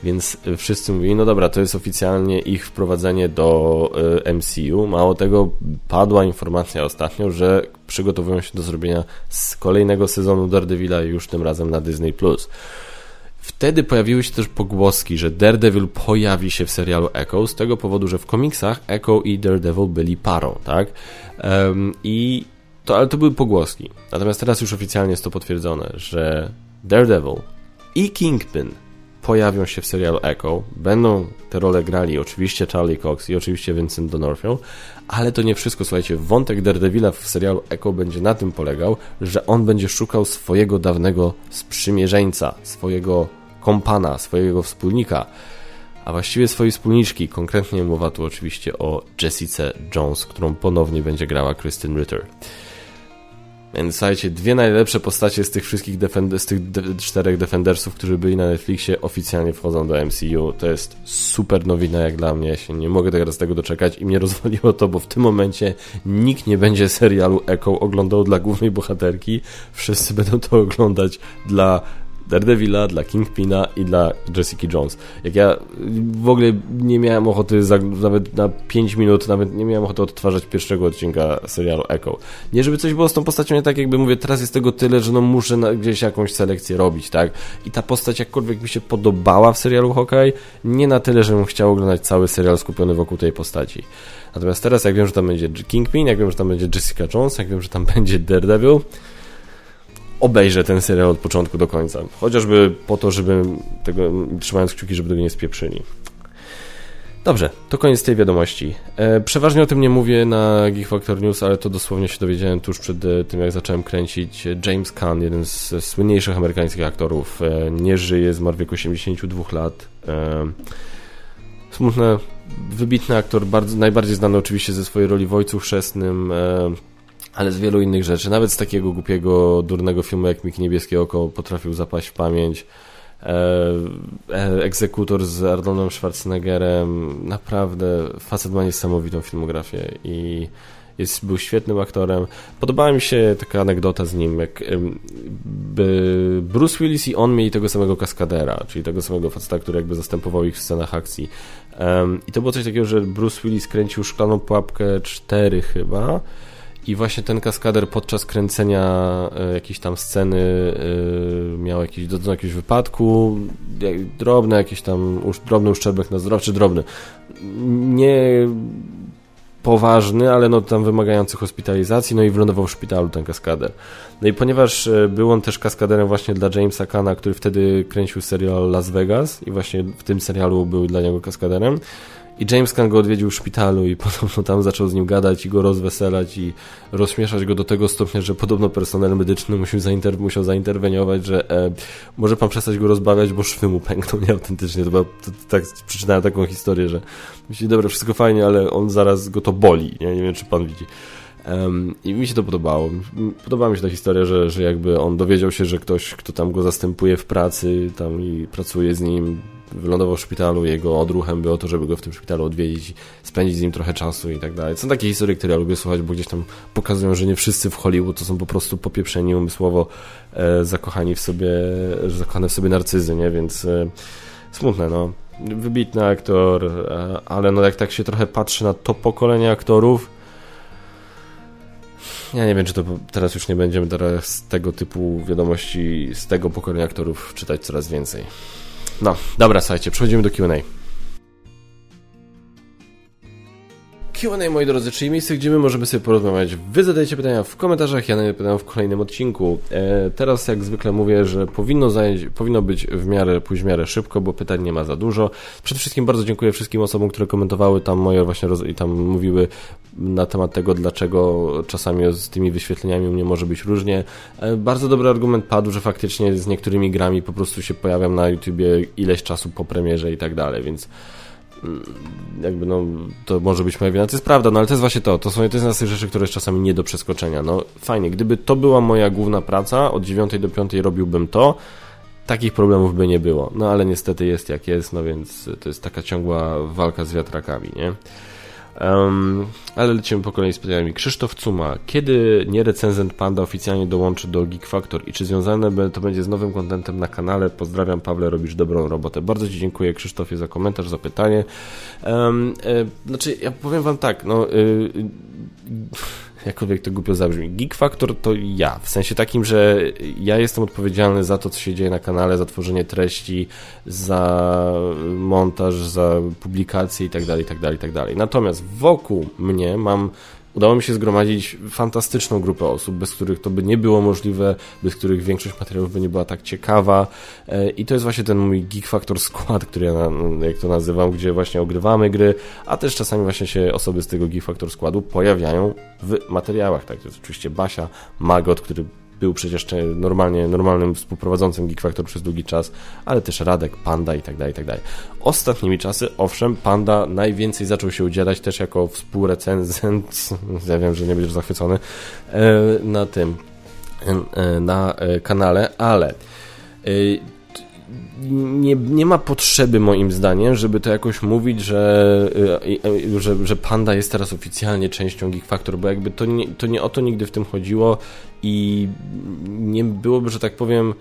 więc wszyscy mówili, no dobra, to jest oficjalnie ich wprowadzenie do e, MCU. Mało tego, padła informacja ostatnio, że przygotowują się do zrobienia z kolejnego sezonu Daredevila już tym razem na Disney+. Wtedy pojawiły się też pogłoski, że Daredevil pojawi się w serialu Echo, z tego powodu, że w komiksach Echo i Daredevil byli parą, tak? Um, I to, ale to były pogłoski. Natomiast teraz już oficjalnie jest to potwierdzone, że Daredevil i Kingpin pojawią się w serialu Echo. Będą te role grali oczywiście Charlie Cox i oczywiście Vincent D'Onofrio, ale to nie wszystko. Słuchajcie, wątek Daredevila w serialu Echo będzie na tym polegał, że on będzie szukał swojego dawnego sprzymierzeńca, swojego kompana, swojego wspólnika, a właściwie swojej wspólniczki. Konkretnie mowa tu oczywiście o Jessica Jones, którą ponownie będzie grała Kristen Ritter. Więc słuchajcie, dwie najlepsze postacie z tych wszystkich defend- z tych de czterech Defendersów, którzy byli na Netflixie, oficjalnie wchodzą do MCU. To jest super nowina jak dla mnie. się nie mogę teraz tego doczekać i mnie rozwaliło to, bo w tym momencie nikt nie będzie serialu Echo oglądał dla głównej bohaterki. Wszyscy będą to oglądać dla Daredevila, dla Kingpina i dla Jessica Jones. Jak ja w ogóle nie miałem ochoty za, nawet na 5 minut, nawet nie miałem ochoty odtwarzać pierwszego odcinka serialu Echo. Nie żeby coś było z tą postacią nie tak, jakby mówię, teraz jest tego tyle, że no muszę na, gdzieś jakąś selekcję robić, tak? I ta postać jakkolwiek mi się podobała w serialu Hawkeye, nie na tyle, żebym chciał oglądać cały serial skupiony wokół tej postaci. Natomiast teraz, jak wiem, że tam będzie Kingpin, jak wiem, że tam będzie Jessica Jones, jak wiem, że tam będzie Daredevil, obejrzę ten serial od początku do końca. Chociażby po to, żeby tego, trzymając kciuki, żeby tego nie spieprzyli. Dobrze, to koniec tej wiadomości. E, przeważnie o tym nie mówię na Geek Factor News, ale to dosłownie się dowiedziałem tuż przed e, tym, jak zacząłem kręcić. James Caan, jeden z słynniejszych amerykańskich aktorów, e, nie żyje, zmarł w wieku 82 lat. E, smutne, wybitny aktor, bardzo, najbardziej znany oczywiście ze swojej roli w Ojcu Chrzestnym, e, ale z wielu innych rzeczy. Nawet z takiego głupiego, durnego filmu jak Miki Niebieskie Oko potrafił zapaść w pamięć. e, Egzekutor z Arnoldem Schwarzeneggerem. Naprawdę facet ma niesamowitą filmografię i jest, był świetnym aktorem. Podobała mi się taka anegdota z nim, jak Bruce Willis i on mieli tego samego kaskadera, czyli tego samego faceta, który jakby zastępował ich w scenach akcji. I to było coś takiego, że Bruce Willis kręcił Szklaną Pułapkę 4 chyba i właśnie ten kaskader podczas kręcenia e, jakiejś tam sceny e, miał jakiś, do jakiegoś wypadku, drobny jakiś tam, drobny uszczerbek na zdrowiu, czy drobny. Nie poważny, ale no tam wymagający hospitalizacji, no i wylądował w szpitalu ten kaskader. No i ponieważ e, był on też kaskaderem właśnie dla Jamesa Kana, który wtedy kręcił serial Las Vegas i właśnie w tym serialu był dla niego kaskaderem, i James Caan go odwiedził w szpitalu i podobno tam zaczął z nim gadać i go rozweselać i rozśmieszać go do tego stopnia, że podobno personel medyczny musiał, zainter musiał zainterweniować, że e, może pan przestać go rozbawiać, bo szwy mu pękną nieautentycznie. To, była, to, tak, przeczytałem taką historię, że myśli, dobra, wszystko fajnie, ale on zaraz go to boli. Nie, nie wiem, czy pan widzi. I mi się to podobało. Podobała mi się ta historia, że, że jakby on dowiedział się, że ktoś, kto tam go zastępuje w pracy tam i pracuje z nim, wylądował w szpitalu, jego odruchem było to, żeby go w tym szpitalu odwiedzić, spędzić z nim trochę czasu i tak dalej. Są takie historie, które ja lubię słuchać, bo gdzieś tam pokazują, że nie wszyscy w Hollywood to są po prostu popieprzeni umysłowo e, zakochani w sobie, zakochane w sobie narcyzy, nie? Więc e, smutne, no. Wybitny aktor, e, ale no jak tak się trochę patrzy na to pokolenie aktorów, ja nie wiem, czy to teraz już nie będziemy teraz tego typu wiadomości z tego pokolenia aktorów czytać coraz więcej. No, dobra, słuchajcie, przechodzimy do Q&A. Q&A, moi drodzy, czyli miejsce, gdzie my możemy sobie porozmawiać. Wy zadajcie pytania w komentarzach, ja na nie pytam w kolejnym odcinku. E, teraz, jak zwykle mówię, że powinno, zająć, powinno być w miarę, pójść w miarę szybko, bo pytań nie ma za dużo. Przede wszystkim bardzo dziękuję wszystkim osobom, które komentowały tam moje właśnie roz... i tam mówiły na temat tego, dlaczego czasami z tymi wyświetleniami u mnie może być różnie. E, bardzo dobry argument padł, że faktycznie z niektórymi grami po prostu się pojawiam na YouTubie ileś czasu po premierze i tak dalej, więc Mm, jakby no, to może być moja wina, to jest prawda, no ale to jest właśnie to, to są to jest z tych rzeczy, które jest czasami nie do przeskoczenia, no fajnie, gdyby to była moja główna praca, od 9 do 5 robiłbym to, takich problemów by nie było, no ale niestety jest jak jest, no więc to jest taka ciągła walka z wiatrakami, nie? Um, ale lecimy po kolei z pytaniami. Krzysztof Cuma. Kiedy nierecenzent Panda oficjalnie dołączy do Geek Factor i czy związane to będzie z nowym kontentem na kanale? Pozdrawiam, Pawle, robisz dobrą robotę. Bardzo Ci dziękuję, Krzysztofie, za komentarz, za pytanie. Um, e, znaczy, ja powiem Wam tak, no... Y, jakkolwiek to głupio zabrzmi. Geek Factor to ja, w sensie takim, że ja jestem odpowiedzialny za to, co się dzieje na kanale, za tworzenie treści, za montaż, za publikacje itd., itd., itd. Natomiast wokół mnie mam udało mi się zgromadzić fantastyczną grupę osób, bez których to by nie było możliwe, bez których większość materiałów by nie była tak ciekawa. E, I to jest właśnie ten mój Geek Factor skład, który ja, jak to nazywam, gdzie właśnie ogrywamy gry, a też czasami właśnie się osoby z tego Geek Factor składu pojawiają w materiałach. Tak, to jest oczywiście Basia, Magot, który był przecież normalnie, normalnym współprowadzącym Geek Factor przez długi czas, ale też Radek, Panda i tak dalej, i tak dalej. Ostatnimi czasy, owszem, Panda najwięcej zaczął się udzielać też jako współrecenzent, ja wiem, że nie będziesz zachwycony, e, na tym, e, na e, kanale, ale nie, nie ma potrzeby moim zdaniem, żeby to jakoś mówić, że, że, że Panda jest teraz oficjalnie częścią Geek Factor, bo jakby to nie, to nie o to nigdy w tym chodziło i nie byłoby, że tak powiem,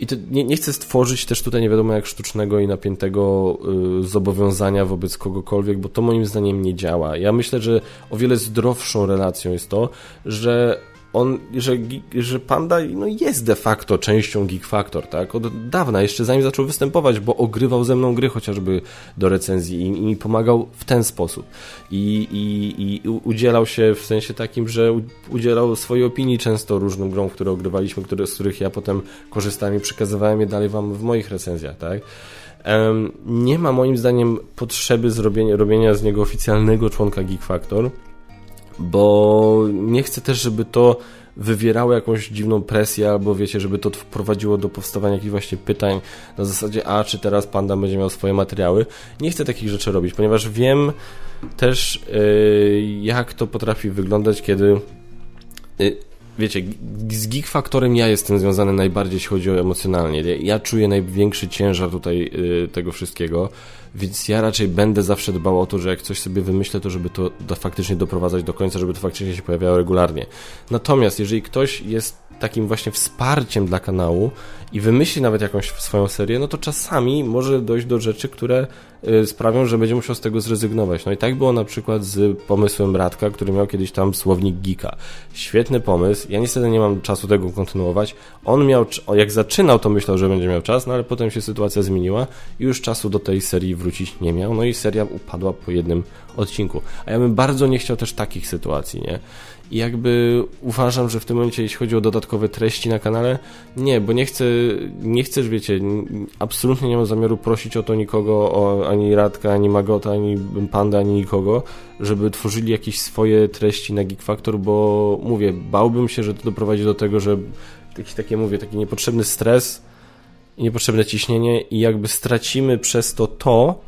i nie, nie, chcę stworzyć też tutaj nie wiadomo jak sztucznego i napiętego y, zobowiązania wobec kogokolwiek, bo to moim zdaniem nie działa. Ja myślę, że o wiele zdrowszą relacją jest to, że on, że, że Panda no, jest de facto częścią Geek Factor, tak? Od dawna, jeszcze zanim zaczął występować, bo ogrywał ze mną gry chociażby do recenzji i, mi pomagał w ten sposób. I, i, I udzielał się w sensie takim, że udzielał swojej opinii często różnym grom, które ogrywaliśmy, które, z których ja potem korzystałem i przekazywałem je dalej wam w moich recenzjach, tak? Um, nie ma moim zdaniem potrzeby zrobienia, robienia z niego oficjalnego członka Geek Factor, bo nie chcę też, żeby to wywierało jakąś dziwną presję, albo wiecie, żeby to prowadziło do powstawania jakichś właśnie pytań na zasadzie, a czy teraz Panda będzie miał swoje materiały. Nie chcę takich rzeczy robić, ponieważ wiem też, yy, jak to potrafi wyglądać, kiedy yy, wiecie, z Geek ja jestem związany najbardziej, jeśli chodzi o emocjonalnie. Ja czuję największy ciężar tutaj y, tego wszystkiego, więc ja raczej będę zawsze dbał o to, że jak coś sobie wymyślę, to żeby to faktycznie doprowadzać do końca, żeby to faktycznie się pojawiało regularnie. Natomiast jeżeli ktoś jest takim właśnie wsparciem dla kanału i wymyśli nawet jakąś swoją serię, no to czasami może dojść do rzeczy, które y, sprawią, że będzie musiał z tego zrezygnować. No i tak było na przykład z pomysłem Radka, który miał kiedyś tam słownik Geeka. Świetny pomysł, ja niestety nie mam czasu tego kontynuować. On miał, jak zaczynał, to myślał, że będzie miał czas, no ale potem się sytuacja zmieniła i już czasu do tej serii wrócić nie miał, no i seria upadła po jednym odcinku. A ja bym bardzo nie chciał też takich sytuacji, nie? I jakby uważam, że w tym momencie, jeśli chodzi o dodatkowe treści na kanale, nie, bo nie chcę, nie chcesz, wiecie, absolutnie nie mam zamiaru prosić o to nikogo, o, ani Radka, ani Magota, ani Panda, ani nikogo, żeby tworzyli jakieś swoje treści na Geek Factor, bo mówię, bałbym się, że to doprowadzi do tego, że jakiś takie, mówię, taki niepotrzebny stres i niepotrzebne ciśnienie i jakby stracimy przez to to,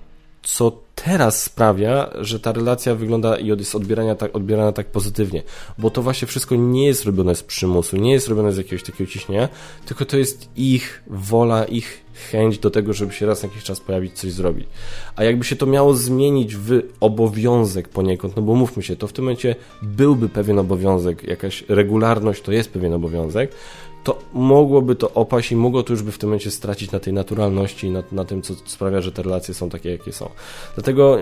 co teraz sprawia, że ta relacja wygląda i jest odbierana tak, odbierana tak pozytywnie, bo to właśnie wszystko nie jest robione z przymusu, nie jest robione z jakiegoś takiego ciśnienia, tylko to jest ich wola, ich chęć do tego, żeby się raz na jakiś czas pojawić, coś zrobić. A jakby się to miało zmienić w obowiązek poniekąd, no bo mówmy się, to w tym momencie byłby pewien obowiązek, jakaś regularność to jest pewien obowiązek, to mogłoby to opaść i mogło to już by w tym momencie stracić na tej naturalności, na, na tym, co sprawia, że te relacje są takie, jakie są. Dlatego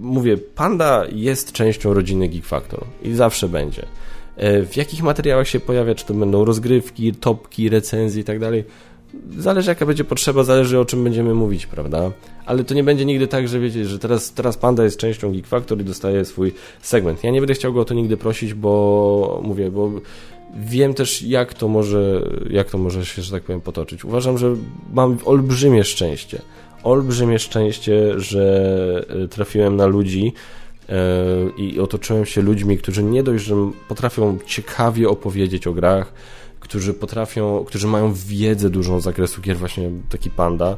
mówię, Panda jest częścią rodziny Geek Factor i zawsze będzie. E, w jakich materiałach się pojawia, czy to będą rozgrywki, topki, recenzje i tak dalej, zależy jaka będzie potrzeba, zależy o czym będziemy mówić, prawda? Ale to nie będzie nigdy tak, że wiecie, że teraz, teraz Panda jest częścią Geek Factor i dostaje swój segment. Ja nie będę chciał go o to nigdy prosić, bo mówię, bo wiem też, jak to może, jak to może się, że tak powiem, potoczyć. Uważam, że mam olbrzymie szczęście. Olbrzymie szczęście, że e, trafiłem na ludzi e, i otoczyłem się ludźmi, którzy nie dość, że potrafią ciekawie opowiedzieć o grach, którzy potrafią, którzy mają wiedzę dużą z zakresu gier, właśnie taki panda,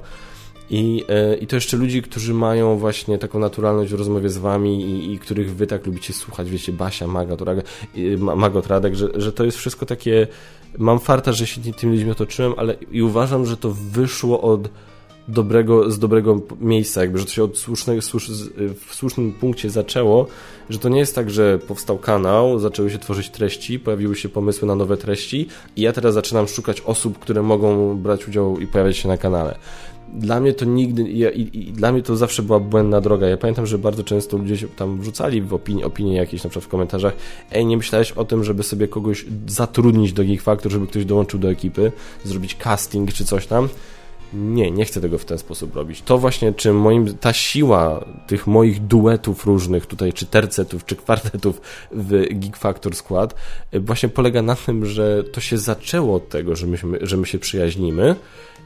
i, e, I to jeszcze ludzi, którzy mają właśnie taką naturalność w rozmowie z wami i, i których wy tak lubicie słuchać, wiecie, Basia, Magot, Magot Radek, że, że to jest wszystko takie... Mam farta, że się tymi ludźmi otoczyłem, ale i uważam, że to wyszło od dobrego, z dobrego miejsca, jakby, że to się od słusznego, słusz, w słusznym punkcie zaczęło, że to nie jest tak, że powstał kanał, zaczęły się tworzyć treści, pojawiły się pomysły na nowe treści i ja teraz zaczynam szukać osób, które mogą brać udział i pojawiać się na kanale dla mnie to nigdy, ja, i, i, dla mnie to zawsze była błędna droga. Ja pamiętam, że bardzo często ludzie się tam wrzucali w opinie, opinie jakieś, na przykład w komentarzach, ej, nie myślałeś o tym, żeby sobie kogoś zatrudnić do Geek Factor, żeby ktoś dołączył do ekipy, zrobić casting czy coś tam. Nie, nie chcę tego w ten sposób robić. To właśnie, czy moim, ta siła tych moich duetów różnych tutaj, czy tercetów, czy kwartetów w Geek Factor skład, właśnie polega na tym, że to się zaczęło od tego, że, myśmy, że my się przyjaźnimy,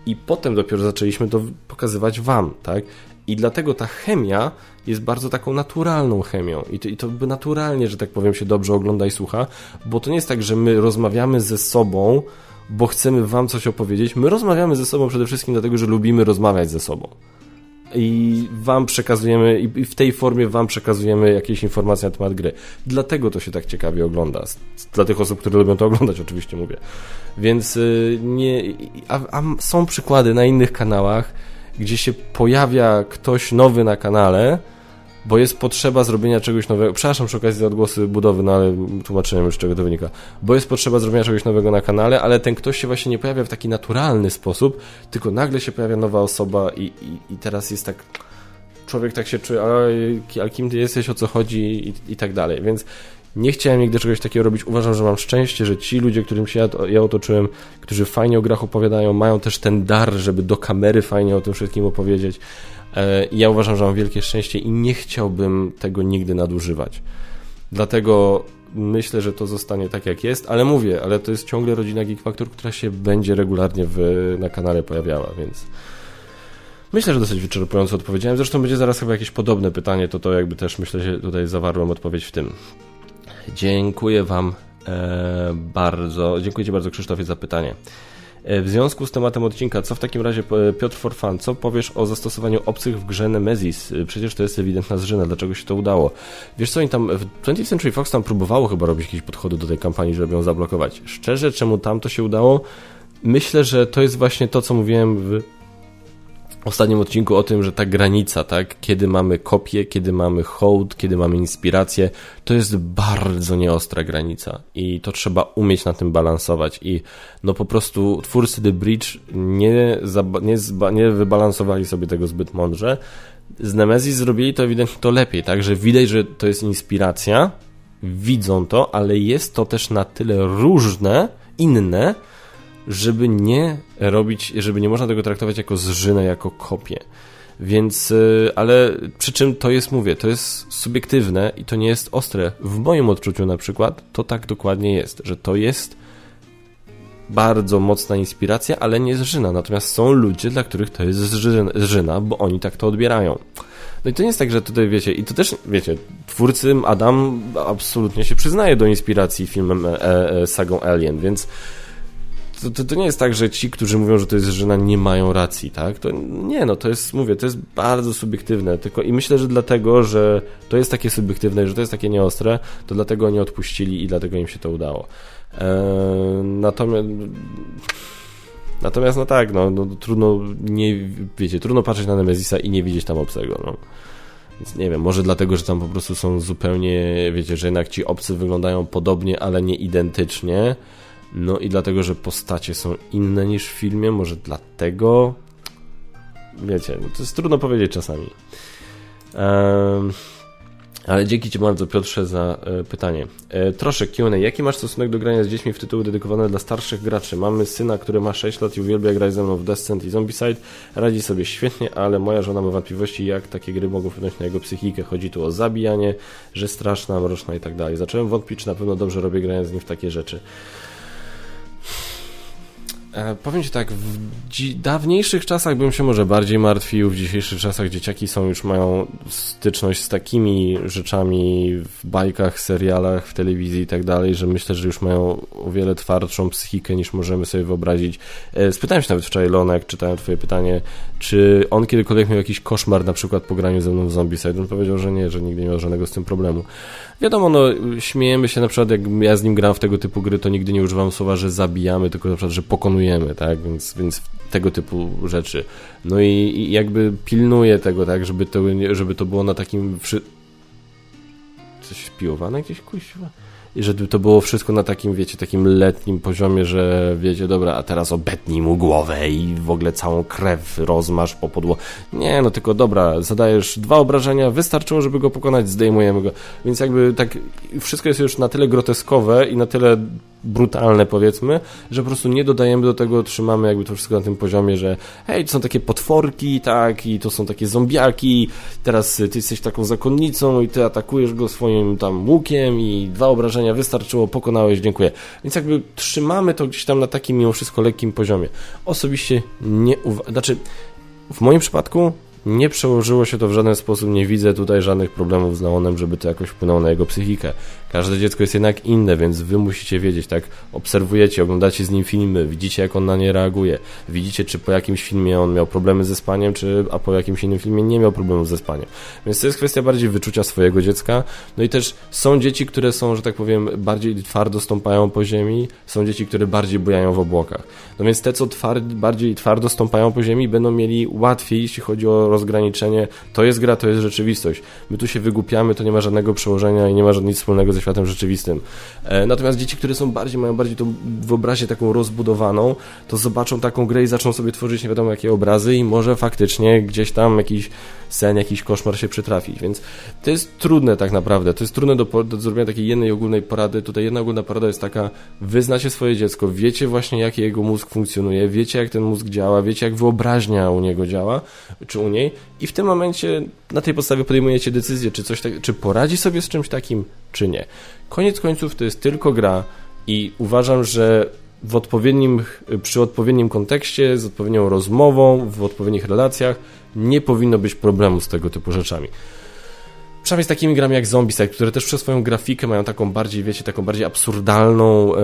i potem dopiero zaczęliśmy to pokazywać wam, tak? I dlatego ta chemia jest bardzo taką naturalną chemią. I to, I to by naturalnie, że tak powiem, się dobrze ogląda i słucha, bo to nie jest tak, że my rozmawiamy ze sobą, bo chcemy wam coś opowiedzieć. My rozmawiamy ze sobą przede wszystkim dlatego, że lubimy rozmawiać ze sobą i wam przekazujemy, i w tej formie wam przekazujemy jakieś informacje na temat gry. Dlatego to się tak ciekawie ogląda. Dla tych osób, które lubią to oglądać, oczywiście mówię. Więc y, nie. A, a są przykłady na innych kanałach, gdzie się pojawia ktoś nowy na kanale bo jest potrzeba zrobienia czegoś nowego. Przepraszam przy okazji za odgłosy budowy, no ale tłumaczyłem już, czego to wynika. Bo jest potrzeba zrobienia czegoś nowego na kanale, ale ten ktoś się właśnie nie pojawia w taki naturalny sposób, tylko nagle się pojawia nowa osoba i, i, i teraz jest tak... Człowiek tak się czuje, a kim ty jesteś, o co chodzi i, i tak dalej. Więc nie chciałem nigdy czegoś takiego robić. Uważam, że mam szczęście, że ci ludzie, którym się ja, ja otoczyłem, którzy fajnie o grach opowiadają, mają też ten dar, żeby do kamery fajnie o tym wszystkim opowiedzieć. E, ja uważam, że mam wielkie szczęście i nie chciałbym tego nigdy nadużywać. Dlatego myślę, że to zostanie tak jak jest, ale mówię, ale to jest ciągle rodzina Geek Factor, która się będzie regularnie w, na kanale pojawiała, więc myślę, że dosyć wyczerpująco odpowiedziałem. Zresztą będzie zaraz chyba jakieś podobne pytanie, to to jakby też myślę, że tutaj zawarłem odpowiedź w tym. Dziękuję Wam e, bardzo. Dziękuję Ci bardzo Krzysztofie za pytanie. W związku z tematem odcinka, co w takim razie, Piotr Forfan, co powiesz o zastosowaniu obcych w grze Nemesis? Przecież to jest ewidentna zżyna, dlaczego się to udało? Wiesz co, oni tam, 20th Century Fox tam próbowało chyba robić jakieś podchody do tej kampanii, żeby ją zablokować. Szczerze, czemu tam to się udało? Myślę, że to jest właśnie to, co mówiłem w ostatnim odcinku o tym, że ta granica, tak, kiedy mamy kopię, kiedy mamy hołd, kiedy mamy inspirację, to jest bardzo nieostra granica i to trzeba umieć na tym balansować i no po prostu twórcy The Bridge nie, nie, nie wybalansowali sobie tego zbyt mądrze. Z Nemesis zrobili to ewidentnie to lepiej, tak, że widać, że to jest inspiracja, widzą to, ale jest to też na tyle różne, inne, żeby nie robić, żeby nie można tego traktować jako zżynę, jako kopię. Więc, y, ale przy czym to jest, mówię, to jest subiektywne i to nie jest ostre. W moim odczuciu na przykład to tak dokładnie jest, że to jest bardzo mocna inspiracja, ale nie zżyna. Natomiast są ludzie, dla których to jest zżyna, bo oni tak to odbierają. No i to nie jest tak, że tutaj wiecie, i to też, wiecie, twórcy Adam absolutnie się przyznaje do inspiracji filmem e, e, sagą Alien, więc to, to, to, nie jest tak, że ci, którzy mówią, że to jest żena, nie mają racji, tak? To nie, no to jest, mówię, to jest bardzo subiektywne, tylko i myślę, że dlatego, że to jest takie subiektywne, że to jest takie nieostre, to dlatego oni odpuścili i dlatego im się to udało. Eee, natomiast... Natomiast no tak, no, no, trudno nie, wiecie, trudno patrzeć na Nemezisa i nie widzieć tam obcego, no. Więc nie wiem, może dlatego, że tam po prostu są zupełnie, wiecie, że jednak ci obcy wyglądają podobnie, ale nie identycznie. No i dlatego, że postacie są inne niż w filmie, może dlatego. Wiecie, to jest trudno powiedzieć czasami. Um, ale dzięki Ci bardzo, Piotrze, za e, pytanie. E, troszkę Q&A. Jaki masz stosunek do grania z dziećmi w tytuły dedykowane dla starszych graczy? Mamy syna, który ma 6 lat i uwielbia grać ze mną w Descent i Zombicide. Radzi sobie świetnie, ale moja żona ma wątpliwości, jak takie gry mogą wpłynąć na jego psychikę. Chodzi tu o zabijanie, że straszna, mroczna i tak dalej. Zacząłem wątpić, czy na pewno dobrze robię grając z nim w takie rzeczy. E, powiem Ci tak, w dawniejszych czasach bym się może bardziej martwił, w dzisiejszych czasach dzieciaki są już mają styczność z takimi rzeczami w bajkach, serialach, w telewizji i tak dalej, że myślę, że już mają o wiele twardszą psychikę niż możemy sobie wyobrazić. E, spytałem się nawet wczoraj Lona, jak czytałem Twoje pytanie, czy on kiedykolwiek miał jakiś koszmar na przykład po graniu ze mną w Zombicide. On powiedział, że nie, że nigdy nie miał żadnego z tym problemu. Wiadomo, no, śmiejemy się na przykład, jak ja z nim gram w tego typu gry, to nigdy nie używam słowa, że zabijamy, tylko na przykład, że pokonujemy, tak, więc, więc tego typu rzeczy. No i, i jakby pilnuję tego, tak, żeby to, żeby to było na takim... Coś spiłowane gdzieś, kuźwa? i żeby to było wszystko na takim, wiecie, takim letnim poziomie, że wiecie, dobra, a teraz obetnij mu głowę i w ogóle całą krew rozmasz po podło. Nie, no tylko dobra, zadajesz dwa obrażenia, wystarczyło, żeby go pokonać, zdejmujemy go. Więc jakby tak wszystko jest już na tyle groteskowe i na tyle brutalne powiedzmy, że po prostu nie dodajemy do tego, trzymamy jakby to wszystko na tym poziomie, że hej, to są takie potworki, tak, i to są takie zombiaki, teraz ty jesteś taką zakonnicą i ty atakujesz go swoim tam łukiem i dwa obrażenia wystarczyło, pokonałeś, dziękuję. Więc jakby trzymamy to gdzieś tam na takim mimo wszystko lekkim poziomie. Osobiście nie uważam, znaczy w moim przypadku nie przełożyło się to w żaden sposób, nie widzę tutaj żadnych problemów z Leonem, żeby to jakoś wpłynęło na jego psychikę. Każde dziecko jest jednak inne, więc wy musicie wiedzieć, tak? Obserwujecie, oglądacie z nim filmy, widzicie jak on na nie reaguje. Widzicie, czy po jakimś filmie on miał problemy ze spaniem, czy a po jakimś innym filmie nie miał problemów ze spaniem. Więc to jest kwestia bardziej wyczucia swojego dziecka. No i też są dzieci, które są, że tak powiem, bardziej twardo stąpają po ziemi, są dzieci, które bardziej bujają w obłokach. No więc te, co tward, bardziej twardo stąpają po ziemi, będą mieli łatwiej, jeśli chodzi o rozgraniczenie. To jest gra, to jest rzeczywistość. My tu się wygłupiamy, to nie ma żadnego przełożenia i nie ma nic wspólnego ze światem rzeczywistym. E, natomiast dzieci, które są bardziej, mają bardziej tą wyobraźnię taką rozbudowaną, to zobaczą taką grę i zaczną sobie tworzyć nie wiadomo jakie obrazy i może faktycznie gdzieś tam jakiś sen, jakiś koszmar się przytrafić. Więc to jest trudne tak naprawdę. To jest trudne do, do zrobienia takiej jednej ogólnej porady. Tutaj jedna ogólna porada jest taka, wyznacie swoje dziecko, wiecie właśnie jak jego mózg funkcjonuje, wiecie jak ten mózg działa, wiecie jak wyobraźnia u niego działa, czy u niej i w tym momencie na tej podstawie podejmujecie decyzję, czy coś tak, czy poradzi sobie z czymś takim, czy nie. Koniec końców to jest tylko gra i uważam, że w odpowiednim, przy odpowiednim kontekście, z odpowiednią rozmową, w odpowiednich relacjach nie powinno być problemu z tego typu rzeczami. Zwłaszcza z takimi grami jak Zombicide, które też przez swoją grafikę mają taką bardziej, wiecie, taką bardziej absurdalną, e,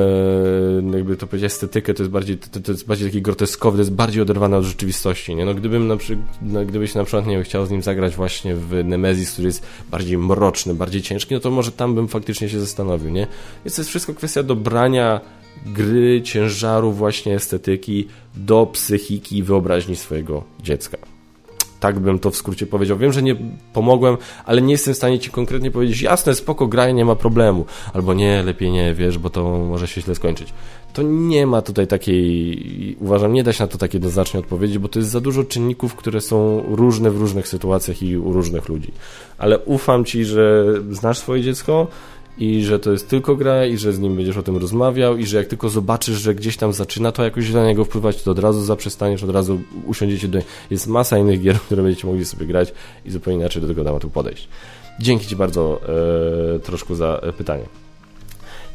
jakby to powiedzieć, estetykę, to jest bardziej, to, to, jest bardziej taki groteskowy, to jest bardziej oderwane od rzeczywistości, nie? No gdybym na przykład, no, gdybyś na przykład, nie chciał z nim zagrać właśnie w Nemesis, który jest bardziej mroczny, bardziej ciężki, no to może tam bym faktycznie się zastanowił, nie? Więc to jest wszystko kwestia dobrania gry, ciężaru właśnie estetyki do psychiki i wyobraźni swojego dziecka. Tak bym to w skrócie powiedział. Wiem, że nie pomogłem, ale nie jestem w stanie ci konkretnie powiedzieć, jasne, spoko, graj, nie ma problemu. Albo nie, lepiej nie, wiesz, bo to może się źle skończyć. To nie ma tutaj takiej, uważam, nie da się na to tak jednoznacznie odpowiedzieć, bo to jest za dużo czynników, które są różne w różnych sytuacjach i u różnych ludzi. Ale ufam ci, że znasz swoje dziecko, i że to jest tylko gra i że z nim będziesz o tym rozmawiał i że jak tylko zobaczysz, że gdzieś tam zaczyna to jakoś na niego wpływać, to od razu zaprzestaniesz, od razu usiądziecie do... Jest masa innych gier, które będziecie mogli sobie grać i zupełnie inaczej do tego tematu podejść. Dzięki Ci bardzo e, troszkę za pytanie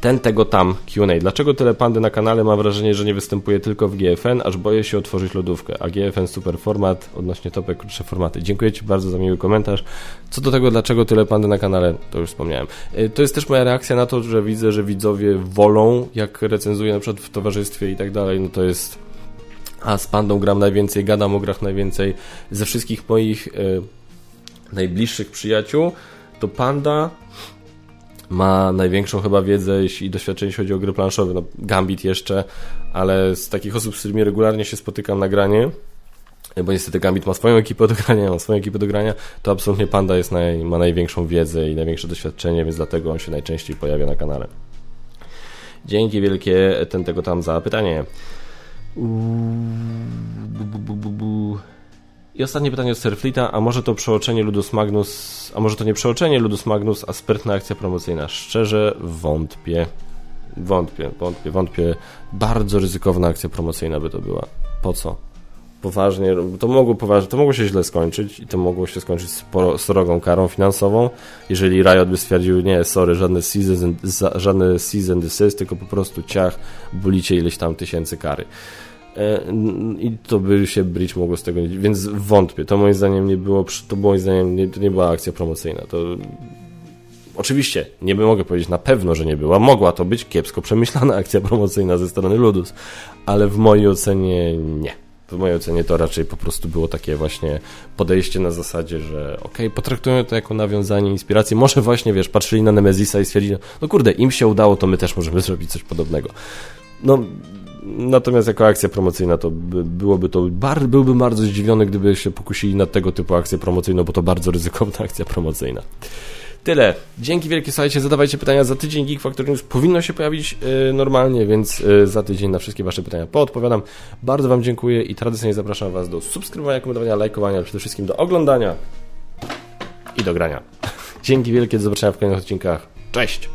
ten, tego, tam Q&A. Dlaczego tyle pandy na kanale? Mam wrażenie, że nie występuje tylko w GFN, aż boję się otworzyć lodówkę. A GFN super format, odnośnie topek krótsze formaty. Dziękuję Ci bardzo za miły komentarz. Co do tego, dlaczego tyle pandy na kanale, to już wspomniałem. Y, to jest też moja reakcja na to, że widzę, że widzowie wolą, jak recenzuję na przykład w towarzystwie i tak dalej, no to jest a z pandą gram najwięcej, gadam o grach najwięcej. Ze wszystkich moich y, najbliższych przyjaciół to panda ma największą chyba wiedzę i doświadczenie, jeśli chodzi o gry planszowe. No, Gambit jeszcze, ale z takich osób, z którymi regularnie się spotykam na granie, bo niestety Gambit ma swoją ekipę do grania, ma swoją ekipę do grania, to absolutnie Panda jest naj, ma największą wiedzę i największe doświadczenie, więc dlatego on się najczęściej pojawia na kanale. Dzięki wielkie ten tego tam za pytanie. Bu, bu, bu, i ostatnie pytanie od Serflita, a może to przeoczenie Ludus Magnus, a może to nie przeoczenie Ludus Magnus, a sprytna akcja promocyjna? Szczerze wątpię. Wątpię, wątpię, wątpię. Bardzo ryzykowna akcja promocyjna by to była. Po co? Poważnie, to mogło, poważnie, to mogło się źle skończyć i to mogło się skończyć sporo, srogą karą finansową, jeżeli Riot by stwierdził, nie, sorry, żadne season, żadne season desist, tylko po prostu ciach, bolicie ileś tam tysięcy kary. E, i to by się Bridge mogło z tego. Więc wątpię. To moim zdaniem nie było, to moim zdaniem nie, to nie była akcja promocyjna. To Oczywiście, nie mogę powiedzieć na pewno, że nie była. Mogła to być kiepsko przemyślana akcja promocyjna ze strony Ludus, ale w mojej ocenie nie. W mojej ocenie to raczej po prostu było takie właśnie podejście na zasadzie, że okay, potraktują to jako nawiązanie, inspirację. Może właśnie, wiesz, patrzyli na Nemezisa i stwierdzili, no kurde, im się udało, to my też możemy zrobić coś podobnego. No, Natomiast jako akcja promocyjna to by, byłoby to, bar, byłbym bardzo zdziwiony, gdyby się pokusili na tego typu akcję promocyjną, bo to bardzo ryzykowna akcja promocyjna. Tyle. Dzięki wielkie, słuchajcie, zadawajcie pytania. Za tydzień Geek Factory News powinno się pojawić yy, normalnie, więc yy, za tydzień na wszystkie Wasze pytania poodpowiadam. Bardzo Wam dziękuję i tradycyjnie zapraszam Was do subskrybowania, komentowania, lajkowania, przede wszystkim do oglądania i do grania. Dzięki wielkie, do zobaczenia w kolejnych odcinkach. Cześć!